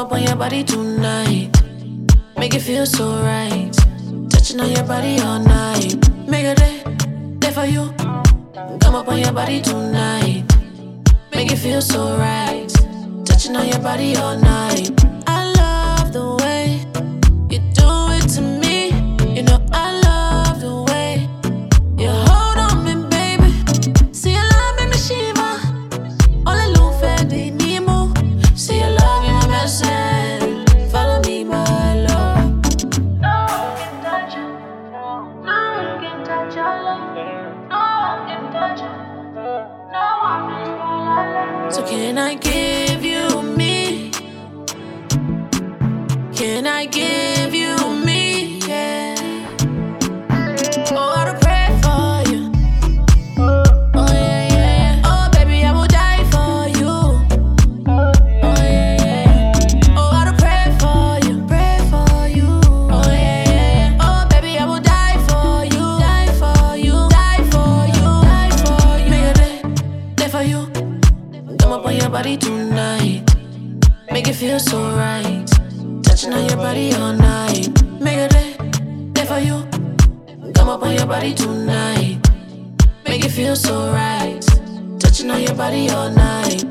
up on your body tonight. Make it feel so right. Touching on your body all night. Make a day, day for you. Come up on your body tonight. Make it feel so right. Touching on your body all night. Can I give you me? Can I give? your body tonight. Make it feel so right. Touching on your body all night. Make a day, day for you. Come up on your body tonight. Make it feel so right. Touching on your body all night.